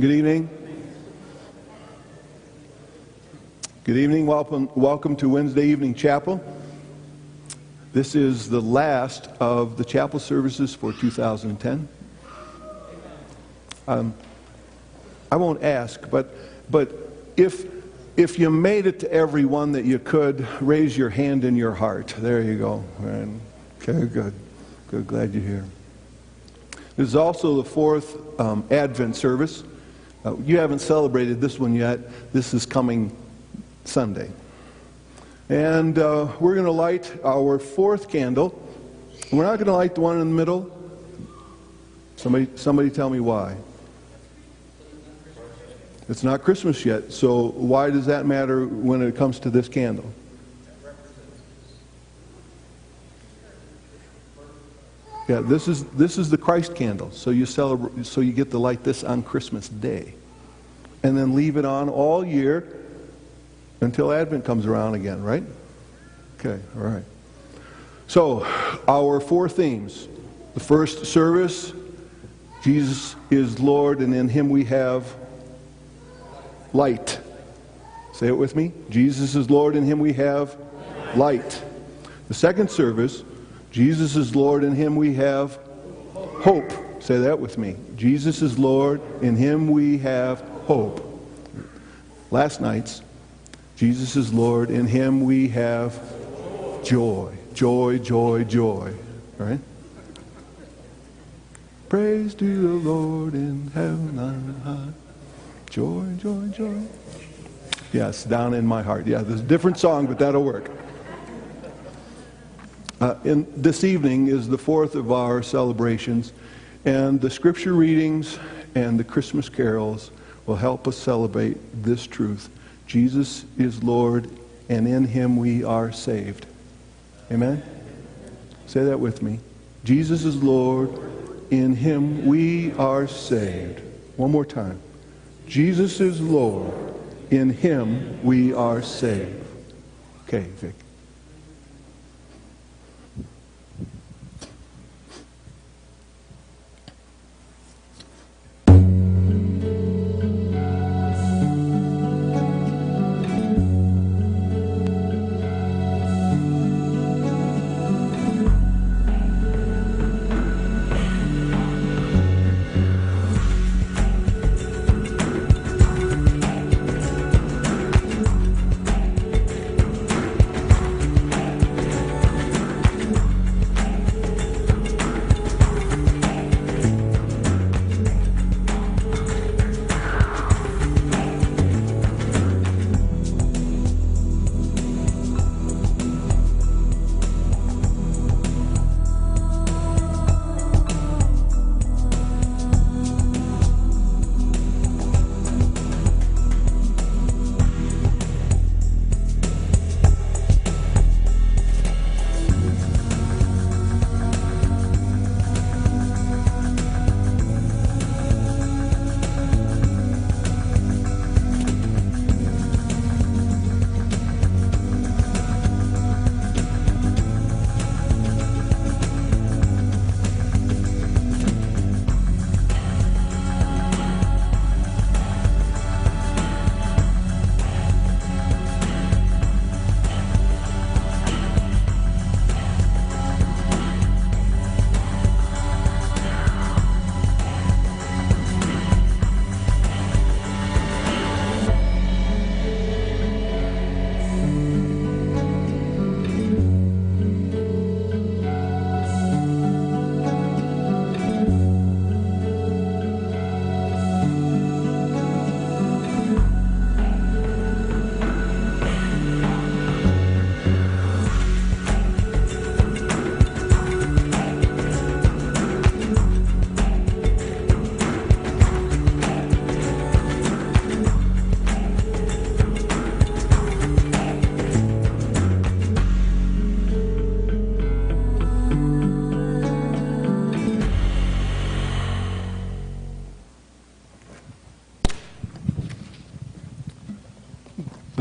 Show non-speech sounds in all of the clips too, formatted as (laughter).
Good evening. Good evening. Welcome, welcome to Wednesday evening chapel. This is the last of the chapel services for 2010. Um, I won't ask, but but if if you made it to every one that you could, raise your hand in your heart. There you go. Okay, good, good. Glad you're here. This is also the fourth um, Advent service. Uh, you haven't celebrated this one yet. This is coming Sunday. And uh, we're going to light our fourth candle. We're not going to light the one in the middle. Somebody, somebody tell me why. It's not Christmas yet, so why does that matter when it comes to this candle? Yeah, this is this is the Christ candle. So you celebrate so you get to light this on Christmas Day. And then leave it on all year until Advent comes around again, right? Okay, all right. So, our four themes. The first service, Jesus is Lord, and in him we have light. Say it with me. Jesus is Lord, and in him we have light. The second service, Jesus is Lord, in him we have hope. Say that with me. Jesus is Lord, in him we have hope. Last night's, Jesus is Lord, in him we have joy. Joy, joy, joy. Right? Praise to the Lord in heaven on high. Joy, joy, joy. Yes, down in my heart. Yeah, there's a different song, but that'll work. Uh, in, this evening is the fourth of our celebrations, and the scripture readings and the Christmas carols will help us celebrate this truth Jesus is Lord, and in him we are saved. Amen? Say that with me. Jesus is Lord, in him we are saved. One more time. Jesus is Lord, in him we are saved. Okay, Vic.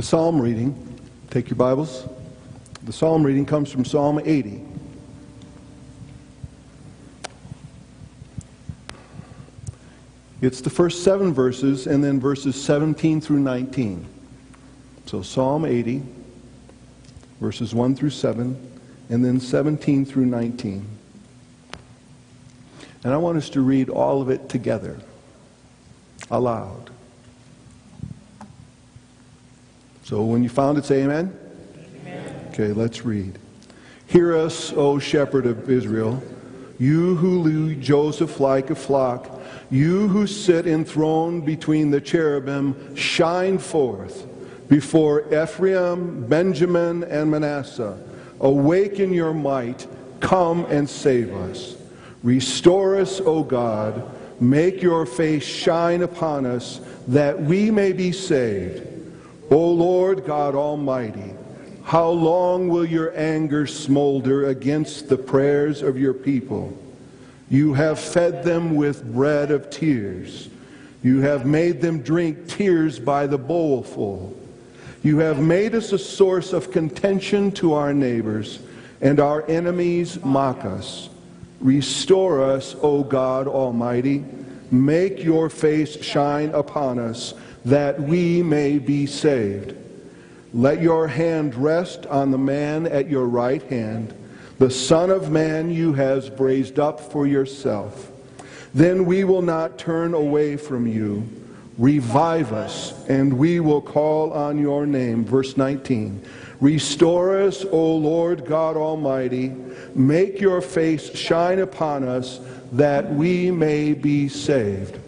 Psalm reading, take your Bibles. The psalm reading comes from Psalm 80. It's the first seven verses and then verses 17 through 19. So Psalm 80, verses 1 through 7, and then 17 through 19. And I want us to read all of it together, aloud. So when you found it, say amen. amen. Okay, let's read. Hear us, O shepherd of Israel, you who lead Joseph like a flock, you who sit enthroned between the cherubim, shine forth before Ephraim, Benjamin, and Manasseh. Awaken your might, come and save us. Restore us, O God. Make your face shine upon us, that we may be saved. O Lord God Almighty, how long will your anger smolder against the prayers of your people? You have fed them with bread of tears. You have made them drink tears by the bowlful. You have made us a source of contention to our neighbors, and our enemies mock us. Restore us, O God Almighty. Make your face shine upon us, that we may be saved. Let your hand rest on the man at your right hand, the Son of Man you have raised up for yourself. Then we will not turn away from you. Revive us, and we will call on your name. Verse 19. Restore us, O Lord God Almighty. Make your face shine upon us that we may be saved.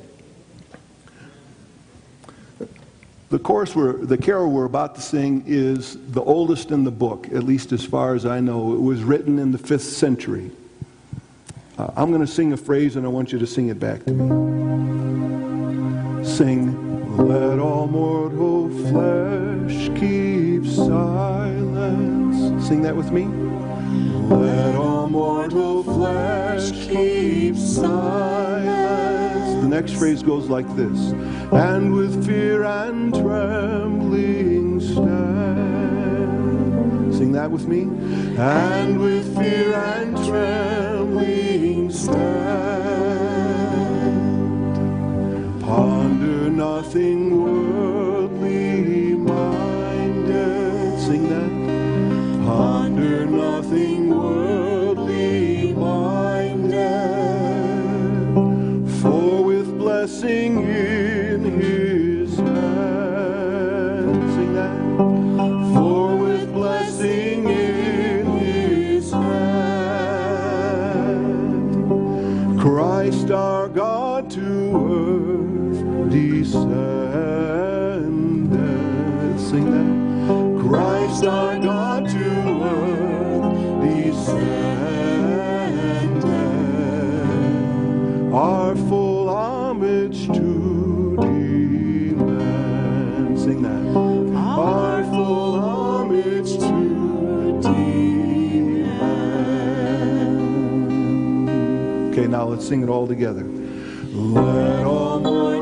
The chorus we're, the carol we're about to sing is the oldest in the book, at least as far as I know. It was written in the fifth century. Uh, I'm going to sing a phrase and I want you to sing it back to me. Sing, let all mortal flesh keep silence. Sing that with me. Let all mortal flesh keep silence. The next phrase goes like this And with fear and trembling stand. Sing that with me. And with fear and trembling stand. Ponder nothing worldly Our God to earth descended. Sing that. Christ our God to earth descended, our now let's sing it all together. Let all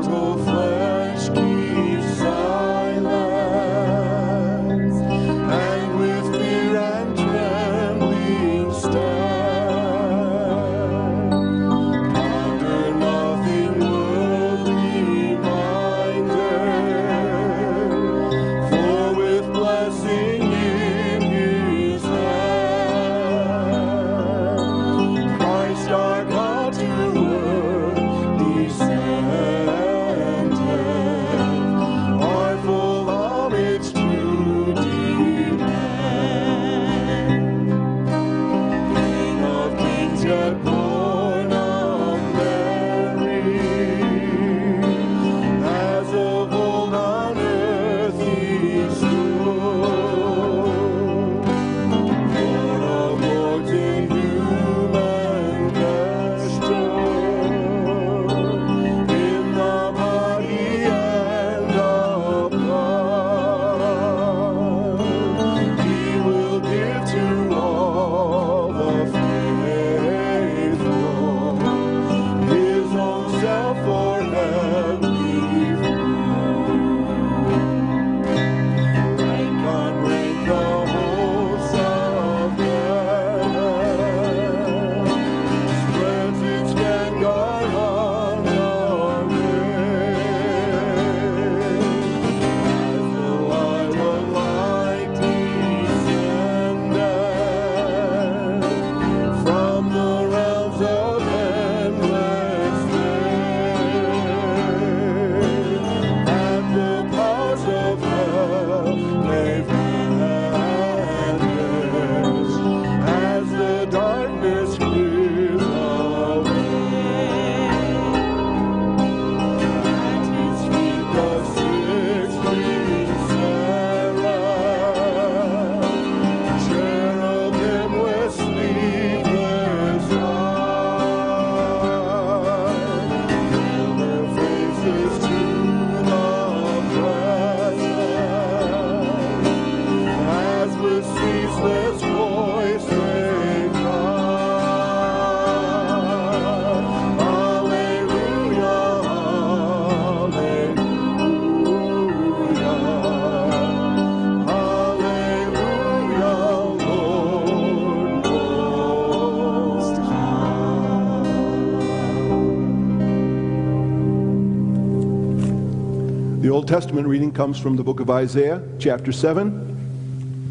Testament reading comes from the book of Isaiah, chapter 7.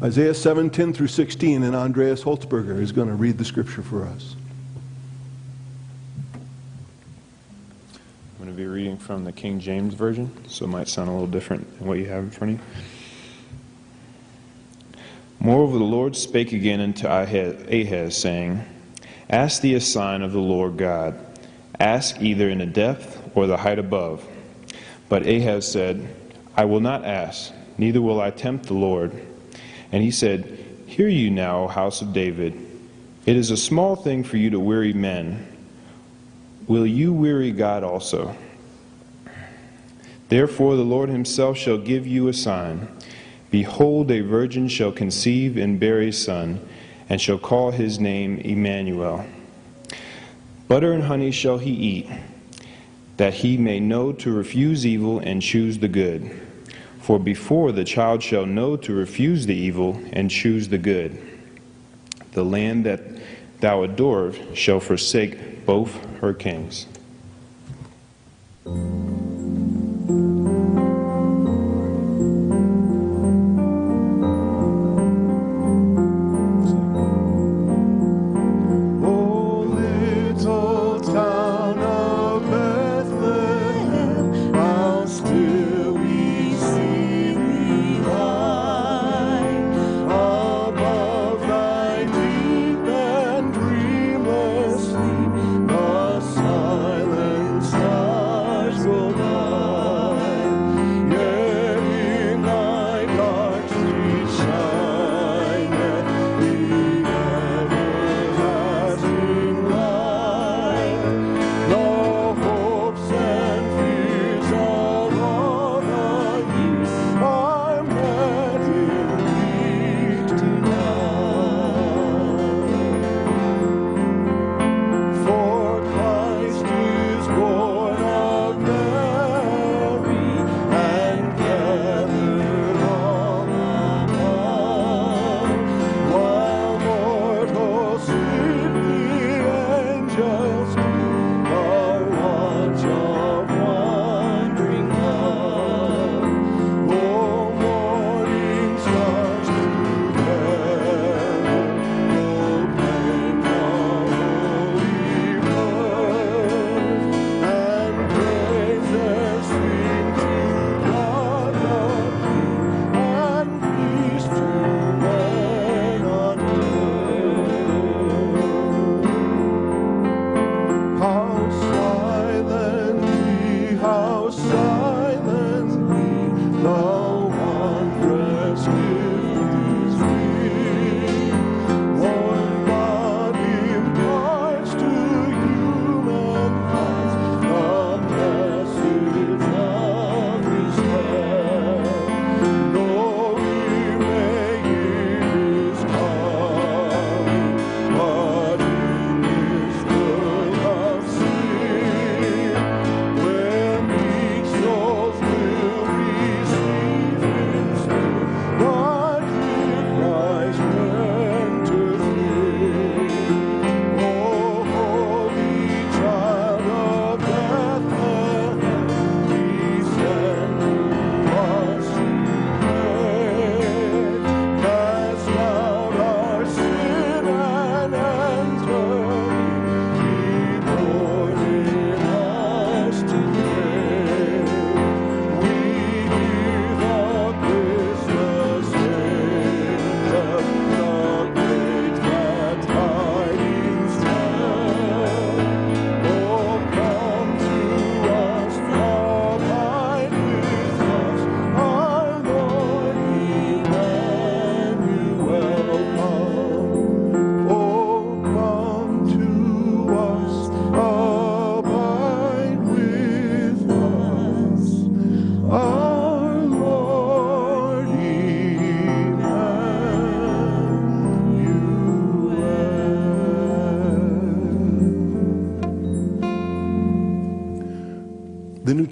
Isaiah 7, 10 through 16, and Andreas Holzberger is going to read the scripture for us. I'm going to be reading from the King James Version, so it might sound a little different than what you have in front of you. Moreover, the Lord spake again unto Ahaz, saying, Ask thee a sign of the Lord God. Ask either in the depth or the height above but Ahaz said, I will not ask, neither will I tempt the Lord. And he said, Hear you now, O house of David. It is a small thing for you to weary men. Will you weary God also? Therefore the Lord himself shall give you a sign. Behold, a virgin shall conceive and bear a son, and shall call his name Emmanuel. Butter and honey shall he eat that he may know to refuse evil and choose the good. For before the child shall know to refuse the evil and choose the good, the land that thou adorest shall forsake both her kings.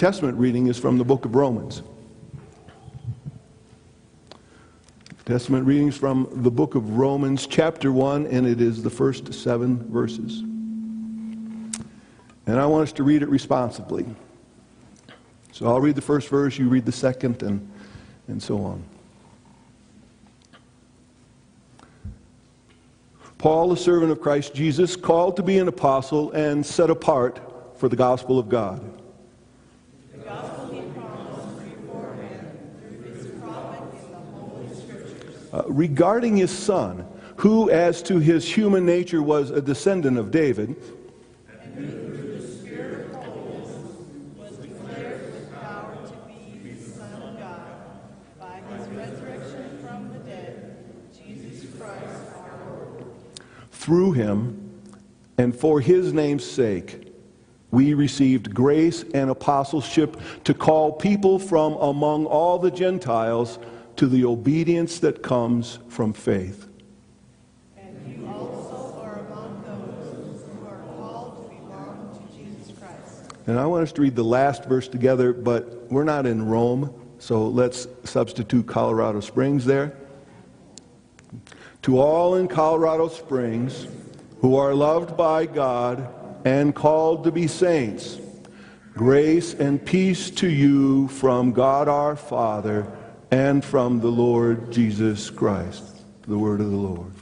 Testament reading is from the book of Romans. Testament readings from the book of Romans, chapter 1, and it is the first seven verses. And I want us to read it responsibly. So I'll read the first verse, you read the second, and, and so on. Paul, a servant of Christ Jesus, called to be an apostle and set apart for the gospel of God. The gospel he promised beforehand through his prophet in the Holy Scriptures. Uh, regarding his son, who as to his human nature was a descendant of David, through him and for his name's sake, we received grace and apostleship to call people from among all the Gentiles to the obedience that comes from faith. And you also are among those who are called to belong to Jesus Christ. And I want us to read the last verse together, but we're not in Rome, so let's substitute Colorado Springs there. To all in Colorado Springs who are loved by God and called to be saints, grace and peace to you from God our Father and from the Lord Jesus Christ. The word of the Lord.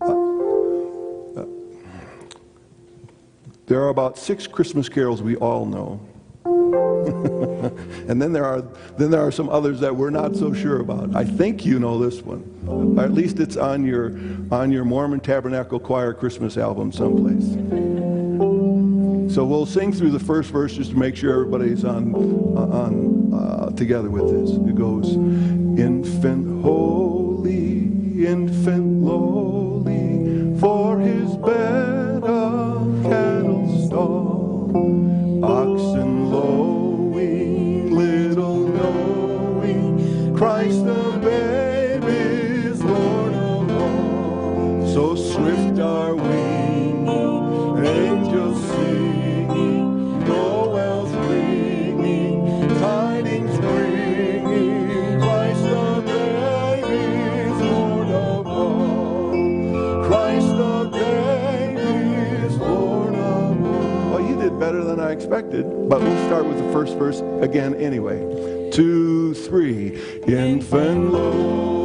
Uh, uh, there are about six Christmas carols we all know. (laughs) and then there are then there are some others that we're not so sure about. I think you know this one. Or at least it's on your on your Mormon Tabernacle Choir Christmas album someplace. So we'll sing through the first verse just to make sure everybody's on on uh, together with this. It goes, better than I expected, but we'll start with the first verse again anyway. Two, three. Infant lowly,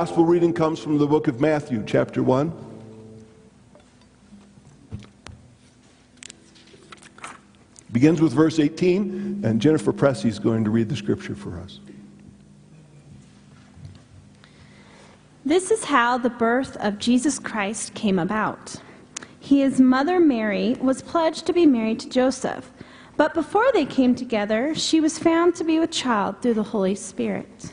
gospel reading comes from the book of Matthew, chapter 1. Begins with verse 18, and Jennifer Pressey is going to read the scripture for us. This is how the birth of Jesus Christ came about. His mother Mary was pledged to be married to Joseph, but before they came together, she was found to be with child through the Holy Spirit.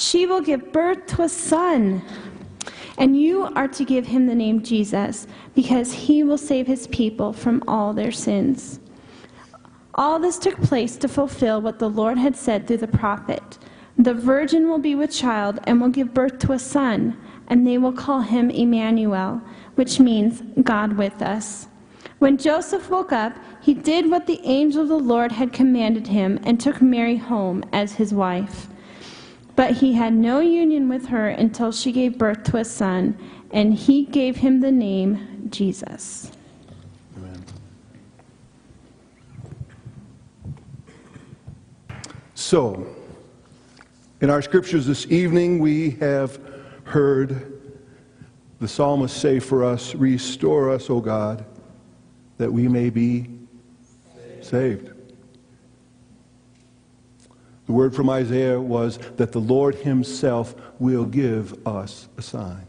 She will give birth to a son, and you are to give him the name Jesus, because he will save his people from all their sins. All this took place to fulfill what the Lord had said through the prophet The virgin will be with child and will give birth to a son, and they will call him Emmanuel, which means God with us. When Joseph woke up, he did what the angel of the Lord had commanded him and took Mary home as his wife. But he had no union with her until she gave birth to a son, and he gave him the name Jesus. Amen. So, in our scriptures this evening, we have heard the psalmist say for us, Restore us, O God, that we may be saved. The word from Isaiah was that the Lord Himself will give us a sign.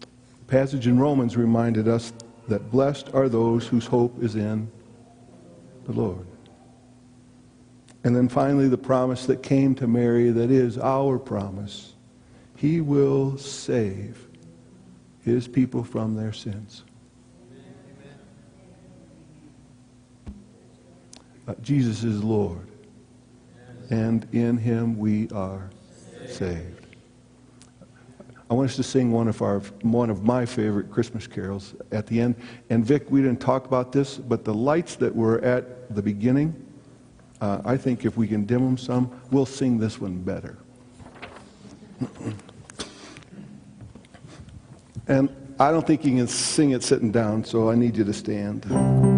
The passage in Romans reminded us that blessed are those whose hope is in the Lord. And then finally, the promise that came to Mary that is our promise He will save His people from their sins. Uh, Jesus is Lord, and in Him we are saved. I want us to sing one of our one of my favorite Christmas carols at the end. And Vic, we didn't talk about this, but the lights that were at the beginning, uh, I think if we can dim them some, we'll sing this one better. and I don't think you can sing it sitting down, so I need you to stand.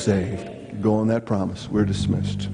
Saved. Go on that promise. We're dismissed.